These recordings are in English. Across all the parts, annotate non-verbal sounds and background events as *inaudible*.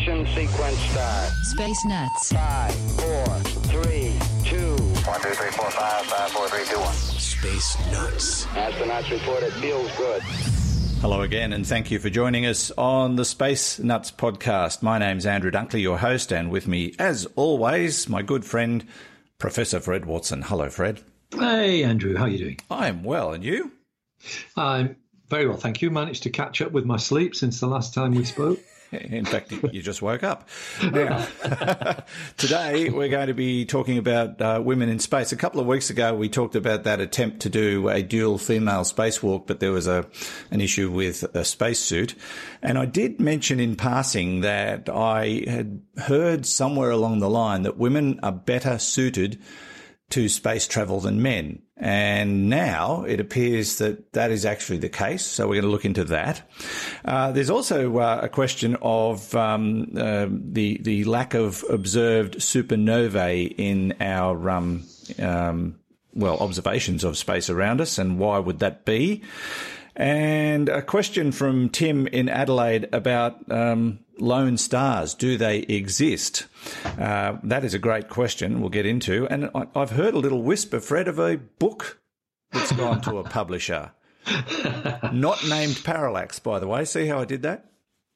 ignition sequence start. Space Nuts. 5, 4, 3, 2, 1, 2, 3, 4, 5, 5, 4, 3, 2, 1. Space Nuts. astronauts report it feels good. Hello again, and thank you for joining us on the Space Nuts podcast. My name's Andrew Dunkley, your host, and with me, as always, my good friend, Professor Fred Watson. Hello, Fred. Hey, Andrew, how are you doing? I'm well, and you? I'm very well, thank you. Managed to catch up with my sleep since the last time we spoke. *laughs* In fact, you just woke up. *laughs* Now, *laughs* today we're going to be talking about uh, women in space. A couple of weeks ago, we talked about that attempt to do a dual female spacewalk, but there was a an issue with a spacesuit. And I did mention in passing that I had heard somewhere along the line that women are better suited to space travel than men. And now it appears that that is actually the case. So we're going to look into that. Uh, there's also uh, a question of um, uh, the the lack of observed supernovae in our um, um, well observations of space around us, and why would that be? And a question from Tim in Adelaide about um, lone stars. Do they exist? Uh, that is a great question we'll get into. And I, I've heard a little whisper, Fred, of a book that's gone to a publisher. *laughs* Not named Parallax, by the way. See how I did that?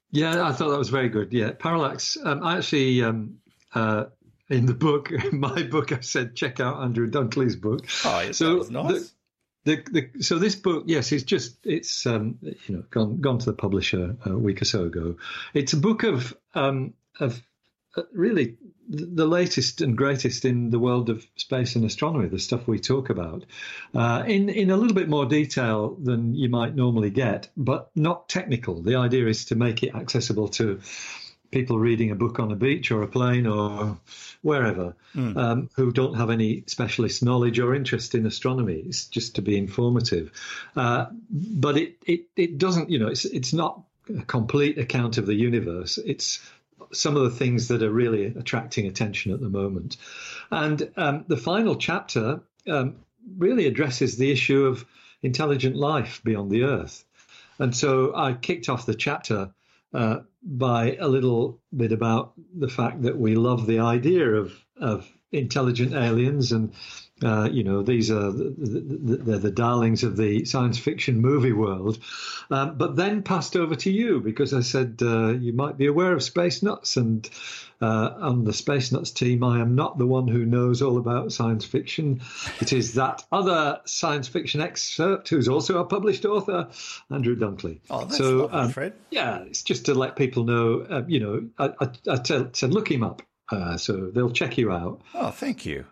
Yeah, I thought that was very good. Yeah, Parallax. Um, I actually, um, uh, in the book, *laughs* in my book, I said check out Andrew Dunkley's book. Oh, yes, So that was nice. The, the, so this book, yes, it's just it's um, you know gone gone to the publisher a week or so ago. It's a book of um, of uh, really the latest and greatest in the world of space and astronomy, the stuff we talk about, uh, in in a little bit more detail than you might normally get, but not technical. The idea is to make it accessible to people reading a book on a beach or a plane or wherever um, who don't have any specialist knowledge or interest in astronomy. It's just to be informative. Uh, but it, it, it doesn't, you know, it's, it's not a complete account of the universe. It's some of the things that are really attracting attention at the moment. And um, the final chapter um, really addresses the issue of intelligent life beyond the Earth. And so I kicked off the chapter uh, by a little bit about the fact that we love the idea of of intelligent aliens, and uh, you know these are the, the, they're the darlings of the science fiction movie world. Um, but then passed over to you because I said uh, you might be aware of Space Nuts, and uh, on the Space Nuts team, I am not the one who knows all about science fiction. It is that other science fiction excerpt who's also a published author, Andrew Dunkley. Oh, that's so, lovely, um, Fred. yeah, it's just to let people know. Uh, you know, I, I, I tell, said look him up, uh, so they'll check you out. Oh, thank you.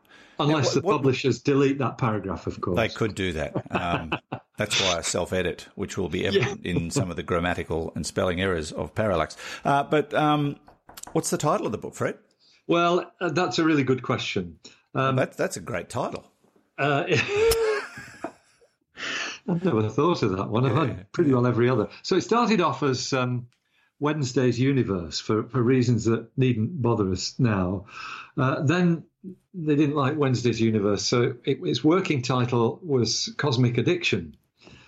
Unless what- the what- publishers delete that paragraph, of course. They could do that. Um, *laughs* that's why I self-edit, which will be evident in some of the grammatical and spelling errors of Parallax. Uh, but um, what's the title of the book, Fred? Well, uh, that's a really good question. Um, That, that's a great title. Uh, *laughs* I've never thought of that one. I've had pretty well every other. So it started off as um, Wednesday's Universe for, for reasons that needn't bother us now. Uh, then they didn't like Wednesday's Universe, so it, its working title was Cosmic Addiction.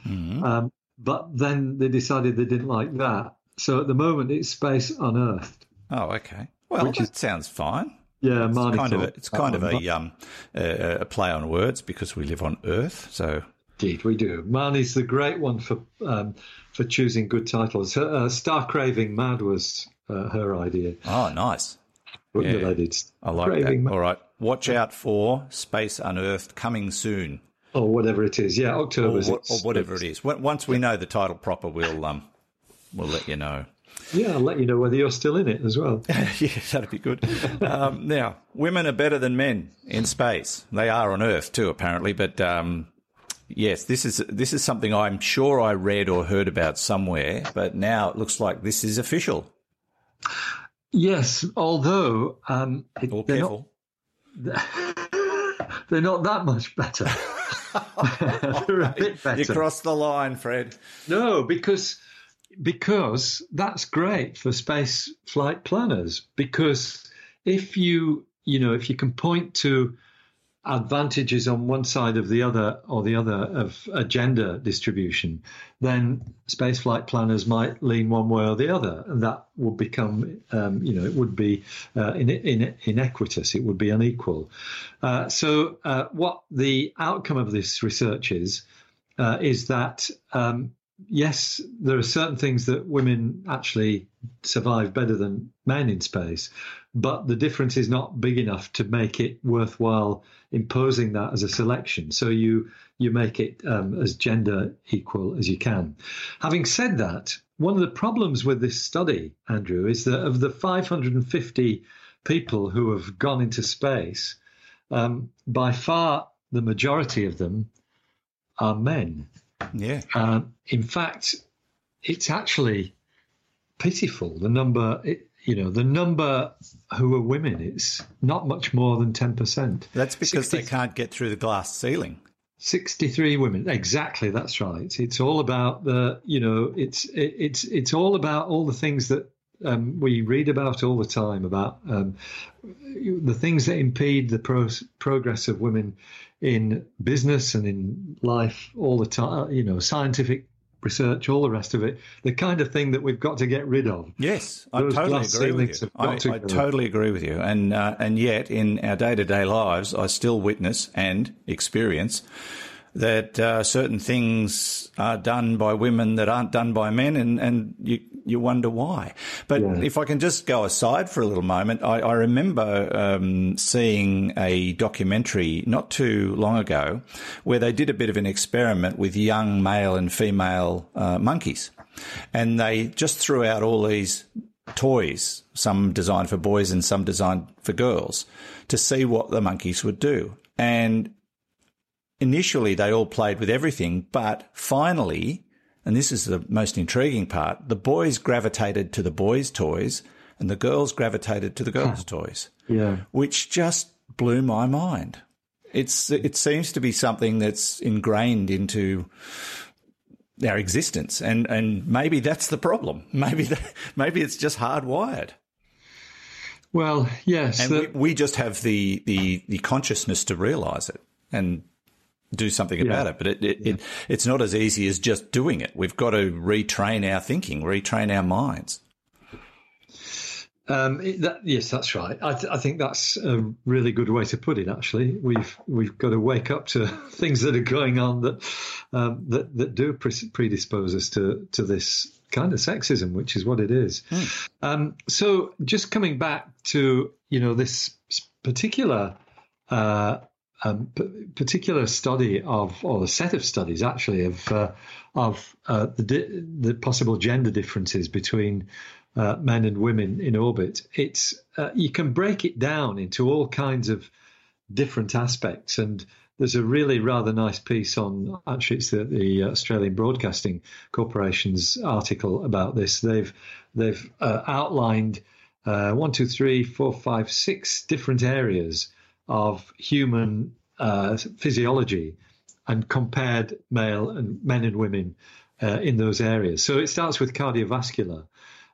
Um, but then they decided they didn't like that. So at the moment, it's Space Unearthed. Oh, okay. Well, Which that is- sounds fine. Yeah, It's Marnie kind of a, it's kind of one, a um a, a play on words because we live on Earth. So Indeed, we do. Marnie's the great one for um, for choosing good titles. Her, uh, Star Craving Mad was uh, her idea. oh, nice. Yeah. I like Craving that. Mad, All right. Watch out for Space Unearthed coming soon, or whatever it is. Yeah, October. wha- or whatever it is. Once we know the title proper, we'll um we'll let you know. Yeah, I'll let you know whether you're still in it as well. *laughs* yeah, that'd be good. Um, now, women are better than men in space. They are on Earth too, apparently. But um, yes, this is this is something I'm sure I read or heard about somewhere. But now it looks like this is official. Yes, although um, it- they're not *laughs* they're not that much better. *laughs* they're a bit *laughs* better. You crossed the line, Fred. No, because because that's great for space flight planners. Because if you you know if you can point to advantages on one side of the other or the other of a gender distribution, then space flight planners might lean one way or the other, and that would become um, you know it would be uh, in, in, inequitous. It would be unequal. Uh, so uh, what the outcome of this research is uh, is that um, yes, there are certain things that women actually survive better than men in space, but the difference is not big enough to make it worthwhile imposing that as a selection. So you you make it um, as gender equal as you can. Having said that, one of the problems with this study, Andrew, is that of the 550 people who have gone into space, um, by far the majority of them are men. Yeah. Um, in fact, it's actually pitiful. The number, it, you know, the number who are women, it's not much more than 10%. That's because they can't get through the glass ceiling. 63 women. Exactly. That's right. It's all about the, you know, it's, it, it's, it's all about all the things that um, we read about all the time about um, the things that impede the pro- progress of women in business and in life all the time, you know, scientific research, all the rest of it, the kind of thing that we've got to get rid of. Yes, I Those totally agree with you. I, to I totally agree with you. And uh, and yet, in our day to day lives, I still witness and experience that uh, certain things are done by women that aren't done by men, and, and you you wonder why. But Yeah. if I can just go aside for a little moment, I, I remember um, seeing a documentary not too long ago where they did a bit of an experiment with young male and female uh, monkeys, and they just threw out all these toys, some designed for boys and some designed for girls, to see what the monkeys would do. And initially they all played with everything, but finally, and this is the most intriguing part, the boys gravitated to the boys' toys and the girls gravitated to the girls' toys, Yeah. which just blew my mind. It's it seems to be something that's ingrained into our existence, and and maybe that's the problem. *laughs* Maybe that, maybe it's just hardwired. Well, yes. And the- we, we just have the, the, the consciousness to realize it and do something about it. But it, it, it, it's not as easy as just doing it. We've got to retrain our thinking, retrain our minds. Um, that, yes, that's right. I, th- I think that's a really good way to put it. Actually, we've we've got to wake up to *laughs* things that are going on that um, that that do pre- predispose us to to this kind of sexism, which is what it is. Um, so, just coming back to you know this particular. Uh, um, particular study of, or a set of studies actually of uh, of uh, the di- the possible gender differences between uh, men and women in orbit. It's uh, you can break it down into all kinds of different aspects, and there's a really rather nice piece on actually it's the, the Australian Broadcasting Corporation's article about this. They've they've uh, outlined uh, one, two, three, four, five, six different areas of human uh, physiology and compared male and men and women uh, in those areas. So it starts with cardiovascular,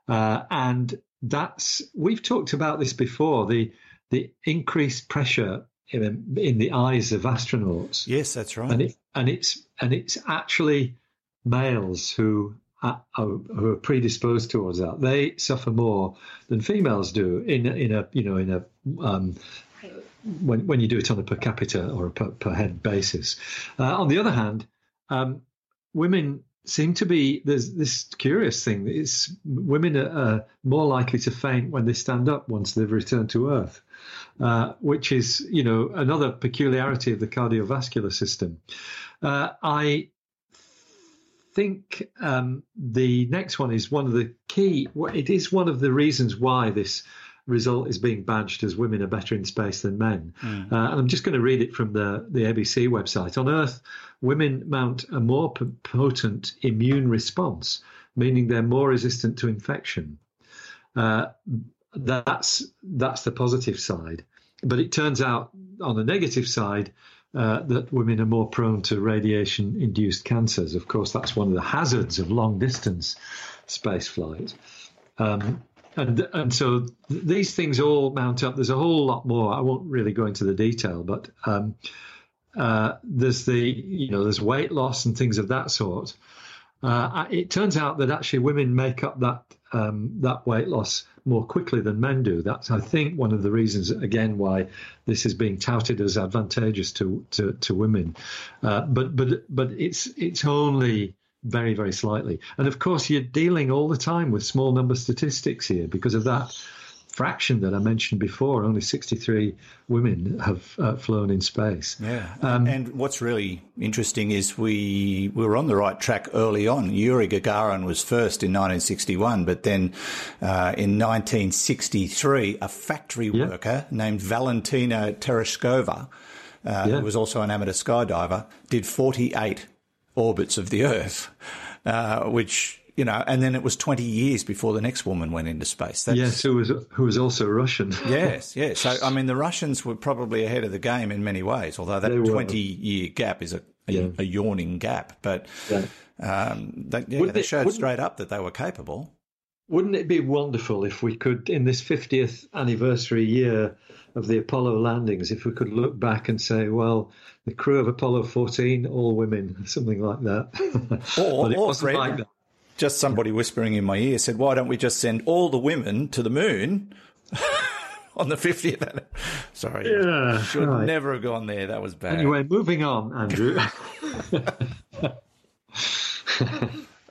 uh, and that's we've talked about this before. The the increased pressure in, in the eyes of astronauts, Yes, that's right. and it and it's and it's actually males who are, who are predisposed towards that. They suffer more than females do in in a you know in a um, when when you do it on a per capita or a per, per head basis. Uh, on the other hand, um, women seem to be there's this curious thing. It's women are uh, more likely to faint when they stand up once they've returned to Earth, uh, which is you know another peculiarity of the cardiovascular system. Uh, I think um, the next one is one of the key. It is one of the reasons why this result is being badged as women are better in space than men. Uh, and I'm just going to read it from the, the ABC website. On Earth, women mount a more p- potent immune response, meaning they're more resistant to infection. Uh, that's that's the positive side. But it turns out on the negative side uh, that women are more prone to radiation-induced cancers. Of course, that's one of the hazards of long-distance space flight. Um, and and so these things all mount up. There's a whole lot more. I won't really go into the detail, but um, uh, there's the you know there's weight loss and things of that sort. Uh, it turns out that actually women make up that um, that weight loss more quickly than men do. That's, I think, one of the reasons, again, why this is being touted as advantageous to to, to women. Uh, but but but it's it's only very very slightly, and of course you're dealing all the time with small number statistics here because of that fraction that I mentioned before. Only 63 women have uh, flown in space. Yeah. Um, and what's really interesting is we, we were on the right track early on. Yuri Gagarin was first in 1961, but then uh, in 1963, a factory yeah. worker named Valentina Tereshkova, uh, yeah. who was also an amateur skydiver, did 48 orbits of the Earth, uh, which you know, and then it was 20 years before the next woman went into space. That's, yes, who was who was also Russian. *laughs* yes, yes. So I mean, the Russians were probably ahead of the game in many ways, although that 20 year gap is a, a, yeah. a yawning gap. But yeah. Um, they, yeah, they showed it, straight up that they were capable. Wouldn't it be wonderful if we could, in this 50th anniversary year of the Apollo landings, if we could look back and say, well, the crew of Apollo 14, all women, *laughs* something like that. *laughs* Or, but it or wasn't like that just somebody whispering in my ear said, "Why don't we just send all the women to the moon?" *laughs* on the 50th. Sorry. Yeah, should right. never have gone there. That was bad. Anyway, moving on, Andrew.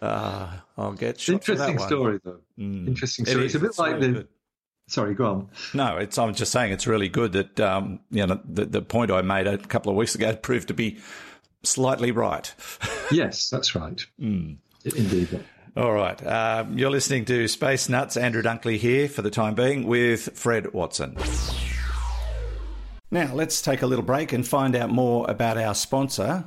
uh, I'll get Interesting story, though. Mm. Interesting story. It it's a bit it's like really the. Good. Sorry, go on. No, it's. I'm just saying it's really good that um, you know the, the point I made a couple of weeks ago *laughs* proved to be slightly right. *laughs* yes, that's right. Mm. Indeed. All right. Um, you're listening to Space Nuts. Andrew Dunkley here for the time being with Fred Watson. Now, let's take a little break and find out more about our sponsor,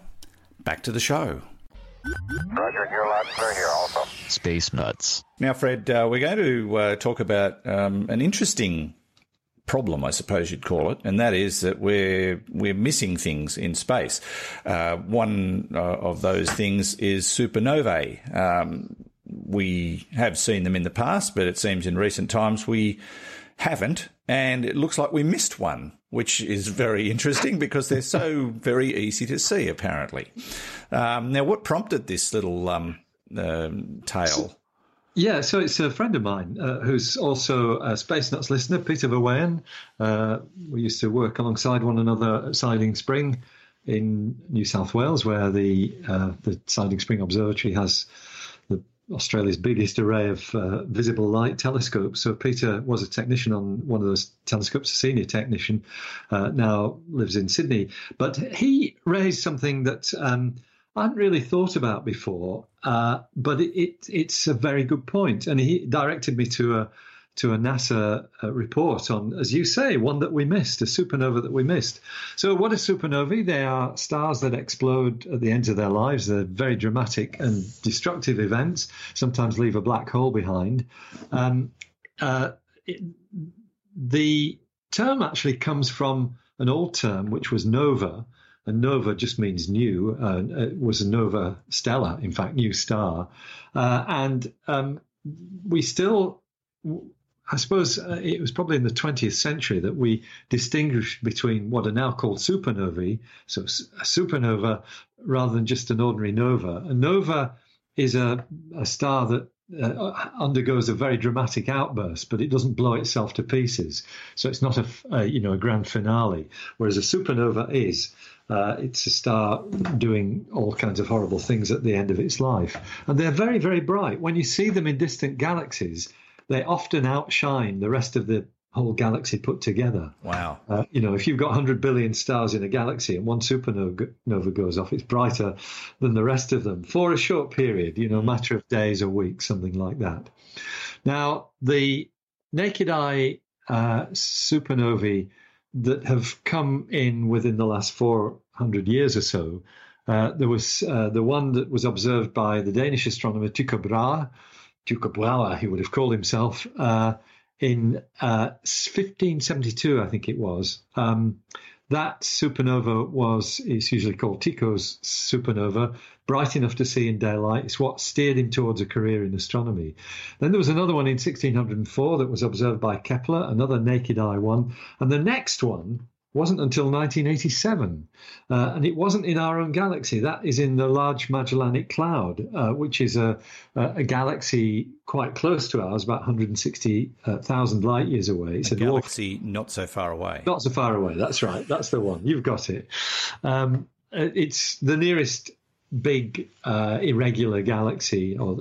back to the show. Roger, you're loud and here also. Space Nuts. Now, Fred, uh, we're going to uh, talk about um, an interesting problem, I suppose you'd call it, and that is that we're we're missing things in space. Uh, one uh, of those things is supernovae. Um, we have seen them in the past, but it seems in recent times we haven't, and it looks like we missed one, which is very interesting because they're so very easy to see, apparently. Um, now, what prompted this little um, uh, tale? Yeah, so it's a friend of mine uh, who's also a Space Nuts listener, Peter Verweyen. Uh, we used to work alongside one another at Siding Spring in New South Wales, where the uh, the Siding Spring Observatory has Australia's biggest array of uh, visible light telescopes. So Peter was a technician on one of those telescopes, a senior technician, uh, now lives in Sydney. But he raised something that um, I hadn't really thought about before, uh, but it, it, it's a very good point, and he directed me to a to a NASA uh, report on, as you say, one that we missed, a supernova that we missed. So, what are supernovae? They are stars that explode at the end of their lives. They're very dramatic and destructive events. Sometimes leave a black hole behind. Um, uh, it, the term actually comes from an old term, which was nova, and nova just means new. Uh, it was a nova stella, in fact, new star. Uh, and um, we still, I suppose uh, it was probably in the 20th century that we distinguished between what are now called supernovae, so a supernova rather than just an ordinary nova. A nova is a, a star that uh, undergoes a very dramatic outburst, but it doesn't blow itself to pieces. So it's not a, a you know a grand finale. Whereas a supernova is. Uh, it's a star doing all kinds of horrible things at the end of its life, and they're very very bright. When you see them in distant galaxies, they often outshine the rest of the whole galaxy put together. Wow. Uh, you know, if you've got 100 billion stars in a galaxy and one supernova goes off, it's brighter than the rest of them for a short period, you know, a matter of days or weeks, something like that. Now, the naked eye uh, supernovae that have come in within the last 400 years or so, uh, there was uh, the one that was observed by the Danish astronomer Tycho Brahe, Tycho Brahe, he would have called himself, uh, in uh, 1572, I think it was. Um, that supernova was, it's usually called Tycho's supernova, bright enough to see in daylight. It's what steered him towards a career in astronomy. Then there was another one in 1604 that was observed by Kepler, another naked eye one. And the next one wasn't until 1987. Uh, and it wasn't in our own galaxy. That is in the Large Magellanic Cloud, uh, which is a, a, galaxy quite close to ours, about 160,000 light years away. It's a, a galaxy dwarf, not so far away. Not so far away. That's right. That's the one. You've got it. Um, it's the nearest big uh, irregular galaxy, or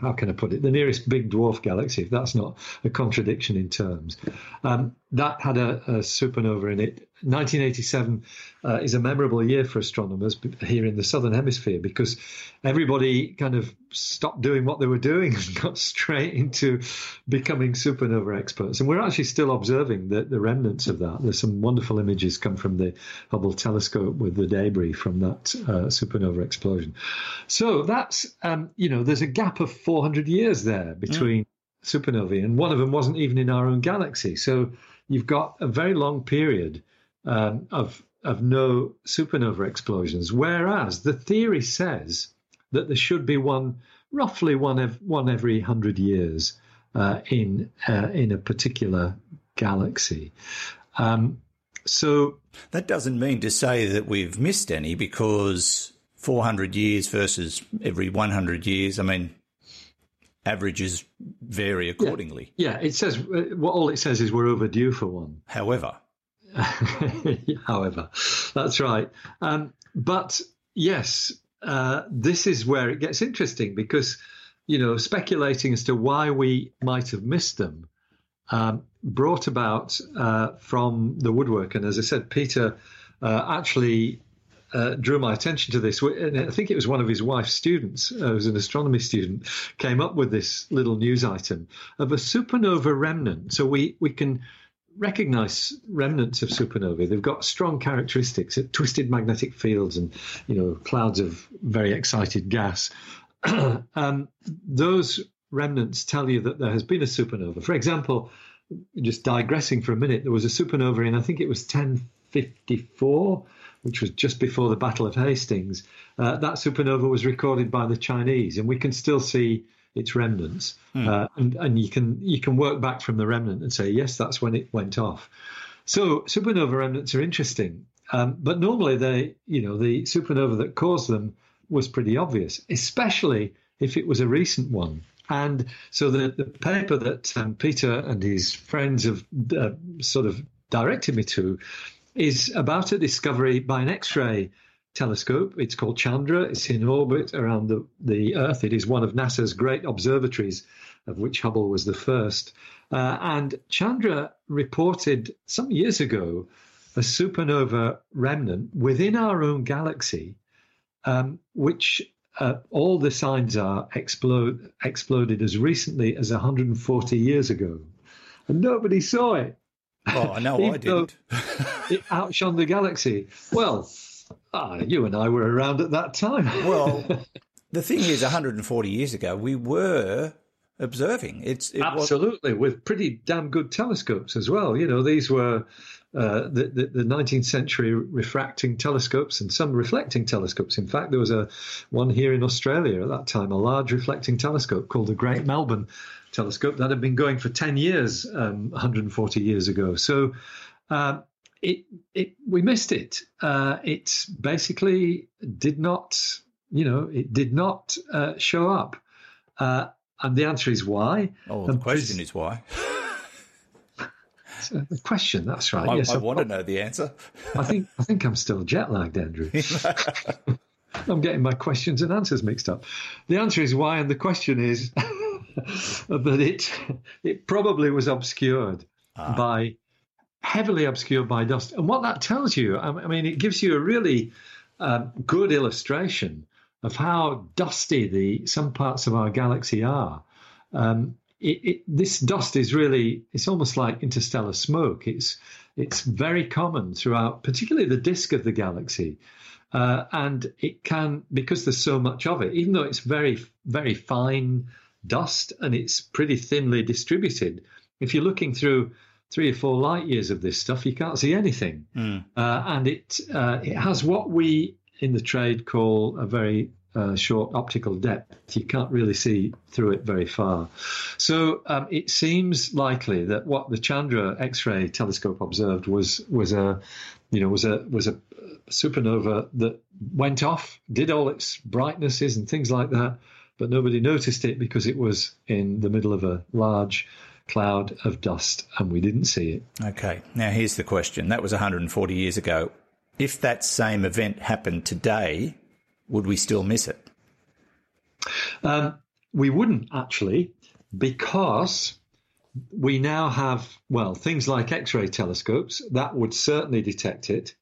how can I put it, the nearest big dwarf galaxy, if that's not a contradiction in terms. Um, that had a, a, supernova in it 1987 uh, is a memorable year for astronomers here in the southern hemisphere because everybody kind of stopped doing what they were doing *laughs* and got straight into becoming supernova experts. And we're actually still observing the, the remnants of that. There's some wonderful images come from the Hubble telescope with the debris from that uh, supernova explosion. So that's, um, you know, there's a gap of 400 years there between. Mm. Supernovae, and one of them wasn't even in our own galaxy. So you've got a very long period um, of of no supernova explosions. Whereas the theory says that there should be one, roughly one ev- one every hundred years uh, in uh, in a particular galaxy. Um, so that doesn't mean to say that we've missed any because 400 years versus every 100 years. I mean, averages vary accordingly. Yeah, yeah it says uh, what all it says is we're overdue for one. However, *laughs* However, that's right. Um, but yes, uh, this is where it gets interesting because, you know, speculating as to why we might have missed them um, brought about uh, from the woodwork. And as I said, Peter uh, actually uh, drew my attention to this. I think it was one of his wife's students, uh, who was an astronomy student, came up with this little news item of a supernova remnant. So we, we can recognize remnants of supernovae. They've got strong characteristics, twisted magnetic fields, and you know clouds of very excited gas. *clears throat* um, those remnants tell you that there has been a supernova. For example, just digressing for a minute, there was a supernova in I think it was 1054, which was just before the Battle of Hastings. Uh, that supernova was recorded by the Chinese, and we can still see its remnants, mm. uh, and and you can you can work back from the remnant and say yes, that's when it went off. So supernova remnants are interesting, um, but normally they you know the supernova that caused them was pretty obvious, especially if it was a recent one. and so the, the paper that um, Peter and his friends have uh, sort of directed me to is about a discovery by an X-ray telescope. It's called Chandra. It's in orbit around the, the Earth. It is one of NASA's great observatories, of which Hubble was the first. Uh, and Chandra reported some years ago a supernova remnant within our own galaxy, um, which uh, all the signs are explode, exploded as recently as 140 years ago. And nobody saw it. Oh, I know *laughs* I didn't. it outshone the galaxy. Well, ah, you and I were around at that time. well, *laughs* the thing is, 140 years ago, we were observing. It's it absolutely was... with pretty damn good telescopes as well. You know, these were uh, the, the, the 19th century refracting telescopes and some reflecting telescopes. In fact, there was a one here in Australia at that time, a large reflecting telescope called the Great Melbourne Telescope that had been going for 10 years, um, 140 years ago. So. Uh, it, it, we missed it. Uh, it basically did not, you know, it did not uh, show up. Uh, and the answer is why. Oh, the question is why. *laughs* the question, that's right. I, yes, I want to know the answer. I think I think I'm still jet lagged, Andrew. *laughs* I'm getting my questions and answers mixed up. The answer is why, and the question is *laughs* that it it probably was obscured ah. by heavily obscured by dust. And what that tells you, I mean, it gives you a really um, good illustration of how dusty the some parts of our galaxy are. Um, it, it, this dust is really it's almost like interstellar smoke. It's it's very common throughout, particularly the disk of the galaxy, uh, and it can because there's so much of it. Even though it's very very fine dust and it's pretty thinly distributed, if you're looking through three or four light years of this stuff, you can't see anything, mm. uh, and it uh, it has what we in the trade call a very uh, short optical depth. You can't really see through it very far. So um, it seems likely that what the Chandra X-ray telescope observed was was a you know was a was a supernova that went off, did all its brightnesses and things like that, but nobody noticed it because it was in the middle of a large cloud of dust and we didn't see it. Okay. Now here's the question. That was 140 years ago if that same event happened today, would we still miss it? Um, we wouldn't actually, because we now have, well, things like X ray telescopes that would certainly detect it.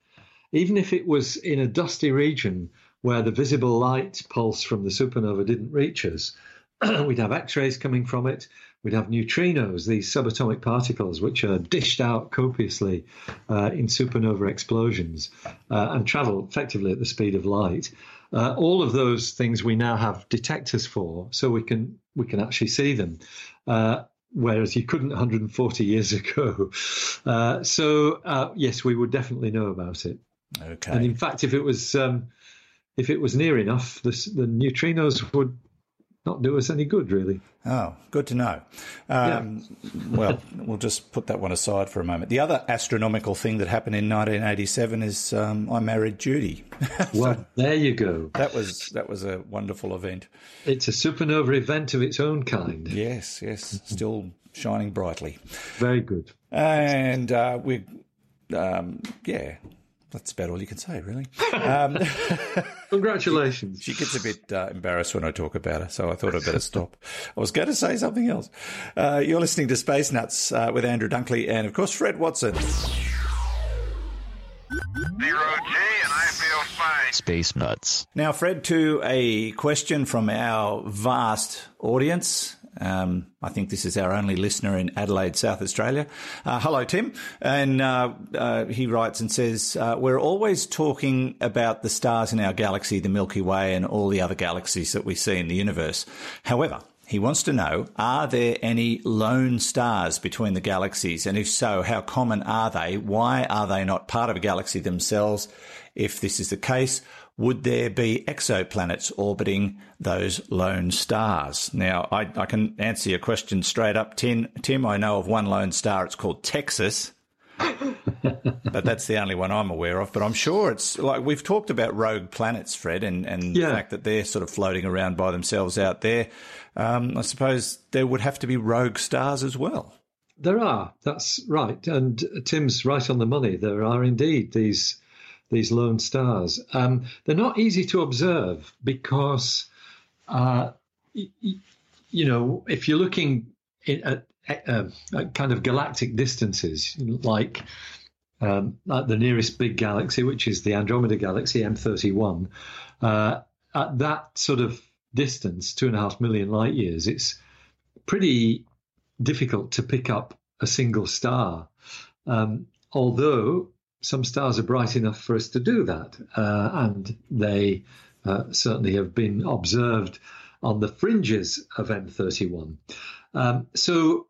Even if it was in a dusty region where the visible light pulse from the supernova didn't reach us, *clears throat* we'd have X rays coming from it. We'd have neutrinos, these subatomic particles, which are dished out copiously uh, in supernova explosions uh, and travel effectively at the speed of light. Uh, all of those things we now have detectors for, so we can we can actually see them, uh, whereas you couldn't 140 years *laughs* ago. Uh, so uh, yes, we would definitely know about it. Okay. And in fact, if it was um, if it was near enough, the, the neutrinos would not do us any good, really. Oh, good to know. Um, yeah. *laughs* well, we'll just put that one aside for a moment. The other astronomical thing that happened in 1987 is um, I married Judy. so *laughs* well, there you go. That was that was a wonderful event. It's a supernova event of its own kind. Yes, yes, still shining brightly. Very good. And uh, we, um, yeah, that's about all you can say, really. *laughs* Um, *laughs* Congratulations. she gets a bit uh, embarrassed when I talk about her, so I thought I'd better stop. I was going to say something else. Uh, you're listening to Space Nuts uh, with Andrew Dunkley and, of course, Fred Watson. Zero G, and I feel fine. Space Nuts. Now, Fred, to a question from our vast audience. Um, I think this is our only listener in Adelaide, South Australia. Uh, hello, Tim. And uh, uh, he writes and says, uh, We're always talking about the stars in our galaxy, the Milky Way, and all the other galaxies that we see in the universe. However, he wants to know Are there any lone stars between the galaxies? And if so, how common are they? Why are they not part of a galaxy themselves? If this is the case, would there be exoplanets orbiting those lone stars? Now, I, I can answer your question straight up, Tim. Tim, I know of one lone star. It's called Texas. *laughs* but that's the only one I'm aware of. But I'm sure it's like we've talked about rogue planets, Fred, and, and Yeah. the fact that they're sort of floating around by themselves out there. Um, I suppose there would have to be rogue stars as well. There are. That's right. And Tim's right on the money. There are indeed these these lone stars. Um, they're not easy to observe because, uh, y- y- you know, if you're looking at, at, uh, at kind of galactic distances, like um, the nearest big galaxy, which is the Andromeda Galaxy M31, uh, at that sort of distance, two and a half million light years, it's pretty difficult to pick up a single star. Um, although some stars are bright enough for us to do that, uh, and they uh, certainly have been observed on the fringes of M31. Um, so,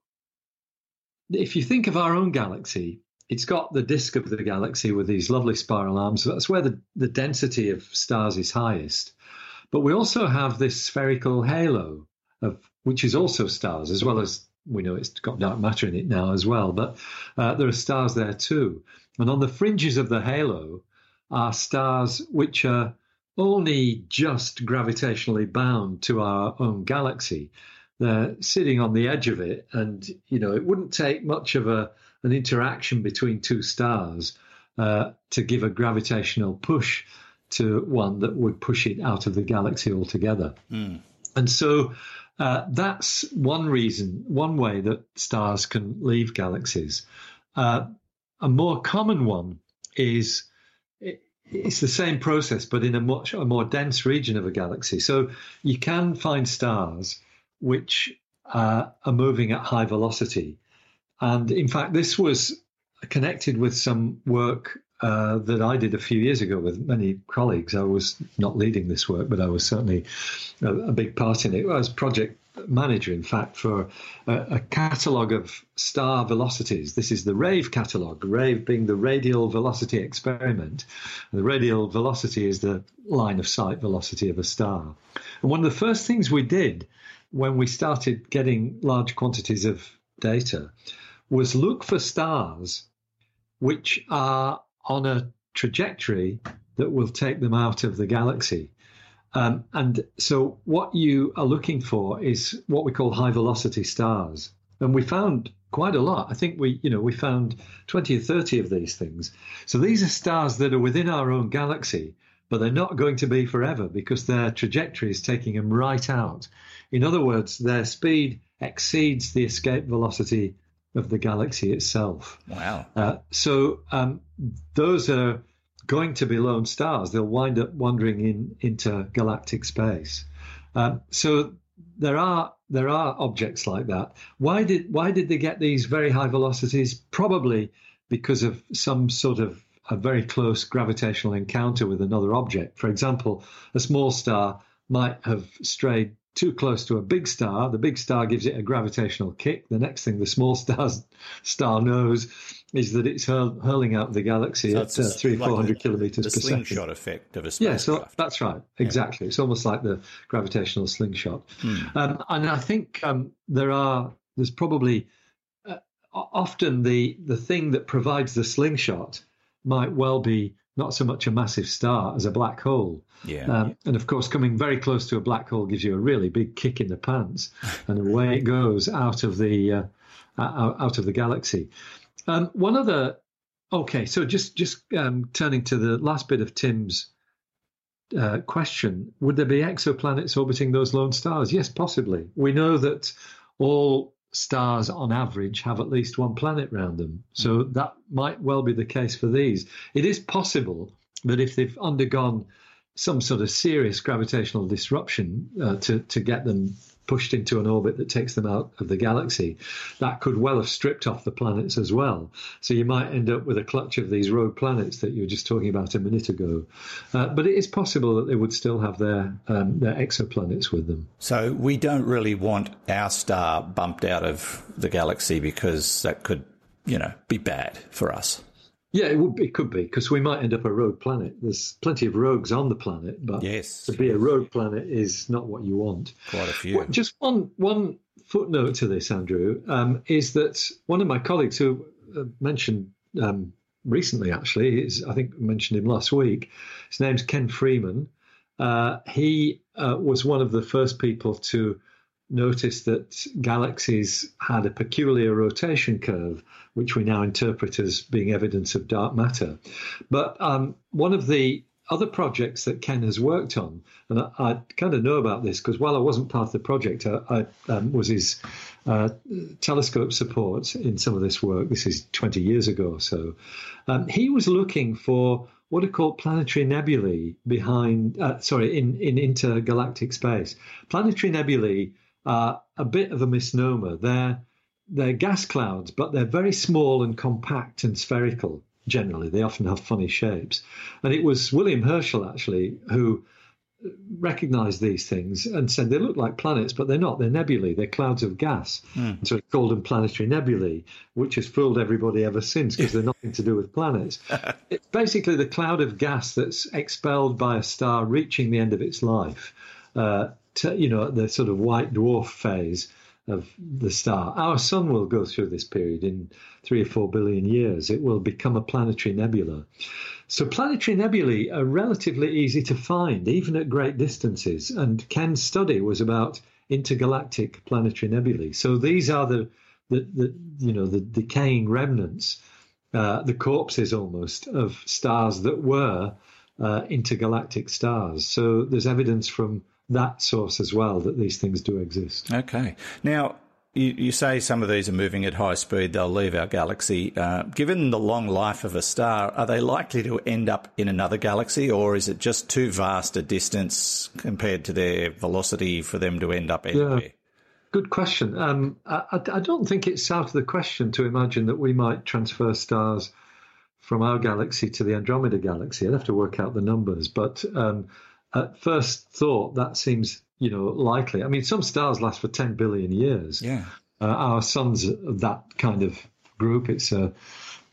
if you think of our own galaxy, it's got the disk of the galaxy with these lovely spiral arms. That's where the, the density of stars is highest. But we also have this spherical halo of which is also stars, as well as we know it's got dark matter in it now as well. But uh, there are stars there too. And on the fringes of the halo are stars which are only just gravitationally bound to our own galaxy. They're sitting on the edge of it, and you know it wouldn't take much of a an interaction between two stars uh, to give a gravitational push to one that would push it out of the galaxy altogether. And so uh, that's one reason, one way that stars can leave galaxies. Uh, a more common one is it, it's the same process, but in a much a more dense region of a galaxy. So you can find stars which uh, are moving at high velocity, and in fact, this was connected with some work uh, that I did a few years ago with many colleagues. I was not leading this work, but I was certainly a, a big part in it. I was project manager, in fact, for a, a catalogue of star velocities. This is the RAVE catalogue, RAVE being the radial velocity experiment. The radial velocity is the line of sight velocity of a star. And one of the first things we did when we started getting large quantities of data was look for stars which are on a trajectory that will take them out of the galaxy. Um, and so, what you are looking for is what we call high velocity stars. And we found quite a lot. I think we, you know, we found 20 or 30 of these things. So, these are stars that are within our own galaxy, but they're not going to be forever because their trajectory is taking them right out. In other words, their speed exceeds the escape velocity of the galaxy itself. Wow. Uh, so um, those are going to be lone stars. They'll wind up wandering in intergalactic space. Um, so there are there are objects like that. Why did why did they get these very high velocities? Probably because of some sort of a very close gravitational encounter with another object. For example, a small star might have strayed too close to a big star. The big star gives it a gravitational kick. The next thing the small *laughs* star's, star knows is that it's hurl, hurling out the galaxy So at uh, three, like four hundred kilometers The per second. slingshot effect of a Yeah, spacecraft. so that's right. Exactly. It's almost like the gravitational slingshot. Um, and I think um, there are, there's probably uh, often the, the thing that provides the slingshot might well be not so much a massive star as a black hole. Yeah. Um, and of course, coming very close to a black hole gives you a really big kick in the pants, and away it goes out of the uh, out of the galaxy. Um, one other, okay, so just just um, turning to the last bit of Tim's uh, question: Would there be exoplanets orbiting those lone stars? Yes, possibly. We know that all stars, on average, have at least one planet round them, so that might well be the case for these. It is possible that if they've undergone some sort of serious gravitational disruption uh, to to get them pushed into an orbit that takes them out of the galaxy, that could well have stripped off the planets as well. So you might end up with a clutch of these rogue planets that you were just talking about a minute ago. Uh, but it is possible that they would still have their um, their exoplanets with them. So we don't really want our star bumped out of the galaxy because that could, you know, be bad for us. Yeah, it would. It could be because we might end up a rogue planet. There's plenty of rogues on the planet, but Yes. to be a rogue planet is not what you want. Quite a few. Just one one footnote to this, Andrew, um, is that one of my colleagues who uh, mentioned um, recently, actually. He's, I think I mentioned him last week. His name's Ken Freeman. Uh, he uh, was one of the first people to notice that galaxies had a peculiar rotation curve, which we now interpret as being evidence of dark matter. But um, one of the other projects that Ken has worked on, and I, I kind of know about this because while I wasn't part of the project, I, I um, was his uh, telescope support in some of this work. This is 20 years ago or so. Um, he was looking for what are called planetary nebulae behind, uh, sorry, in, in intergalactic space. Planetary nebulae are a bit of a misnomer. They're they're gas clouds, but they're very small and compact and spherical generally. They often have funny shapes. And it was William Herschel, actually, who recognized these things and said they look like planets, but they're not. They're nebulae. They're clouds of gas. Mm. So it's called them planetary nebulae, which has fooled everybody ever since because they're nothing to do with planets. *laughs* it's basically the cloud of gas that's expelled by a star reaching the end of its life. Uh, you know, the sort of white dwarf phase of the star. Our sun will go through this period in three or four billion years. It will become a planetary nebula. So, planetary nebulae are relatively easy to find, even at great distances. And Ken's study was about intergalactic planetary nebulae. So, these are the, the, the you know, the decaying remnants, uh, the corpses almost of stars that were uh, intergalactic stars. So, there's evidence from that source as well that these things do exist. Okay. Now, you, you, say some of these are moving at high speed, they'll leave our galaxy. Uh, given the long life of a star, are they likely to end up in another galaxy, or is it just too vast a distance compared to their velocity for them to end up anywhere? Yeah. Good question. Um, I, I, don't think it's out of the question to imagine that we might transfer stars from our galaxy to the Andromeda galaxy. I'd have to work out the numbers, but um, at first thought, that seems you know likely. I mean, some stars last for ten billion years. Yeah, uh, our sun's that kind of group. It's a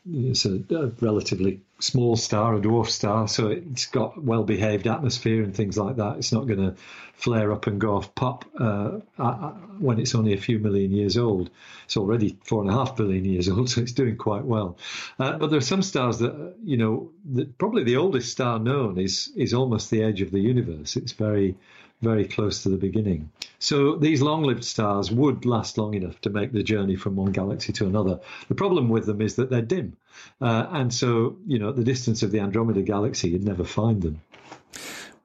it's a, a, relatively small star, a dwarf star, so it's got well behaved atmosphere and things like that. It's not going to flare up and go off pop uh, uh, when it's only a few million years old. It's already four and a half billion years old, *laughs* so it's doing quite well. Uh, but there are some stars that, you know, that probably the oldest star known is is almost the age of the universe. It's very very close to the beginning. So these long lived stars would last long enough to make the journey from one galaxy to another. The problem with them is that they're dim. Uh, and so, you know, at the distance of the Andromeda galaxy, you'd never find them.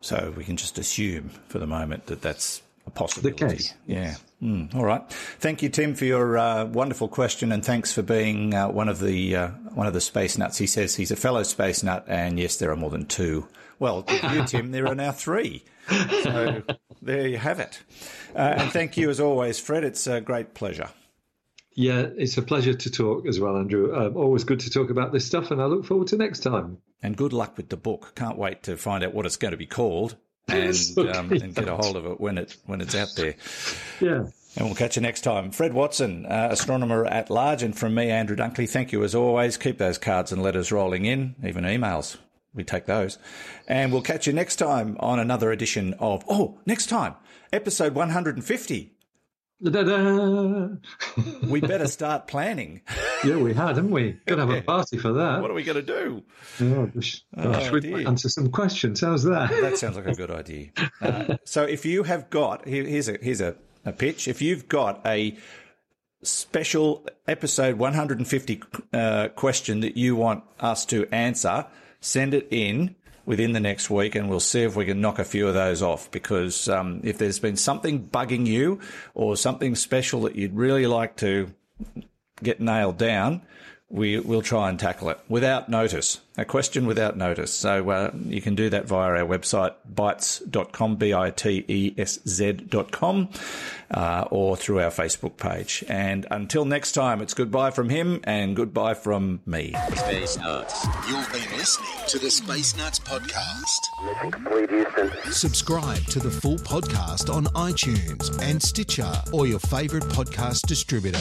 So we can just assume for the moment that that's a possibility. The case. Yeah. Mm, all right. Thank you, Tim, for your uh, wonderful question, and thanks for being uh, one of the uh, one of the space nuts. He says he's a fellow space nut, and yes, there are more than two. Well, you, Tim, there are now three. So there you have it. Uh, and thank you as always, Fred. It's a great pleasure. Yeah, it's a pleasure to talk as well, Andrew. Um, always good to talk about this stuff, and I look forward to next time. And good luck with the book. Can't wait to find out what it's going to be called *laughs* and um, and get a hold of it when it when it's out there. Yeah. And we'll catch you next time. Fred Watson, uh, astronomer at large, and from me, Andrew Dunkley. Thank you as always. Keep those cards and letters rolling in, even emails we take those. And we'll catch you next time on another edition of, oh, next time, episode 150. Da-da-da. we better start planning. *laughs* Yeah, we had, haven't we? Got to have a party for that. What are we going to do? Oh, oh, should we answer some questions? How's that? That sounds like a good idea. Uh, so, if you have got here, here's a here's a, a pitch. If you've got a special episode 150 uh, question that you want us to answer, send it in within the next week and we'll see if we can knock a few of those off because um, if there's been something bugging you or something special that you'd really like to get nailed down, we will try and tackle it without notice. A question without notice. So uh, you can do that via our website, bitesz.com, B-I-T-E-S-Z.com, uh, or through our Facebook page. And until next time, it's goodbye from him and goodbye from me. Space Nuts. You've been listening to the Space Nuts podcast. Mission complete, Houston. Subscribe to the full podcast on iTunes and Stitcher or your favorite podcast distributor.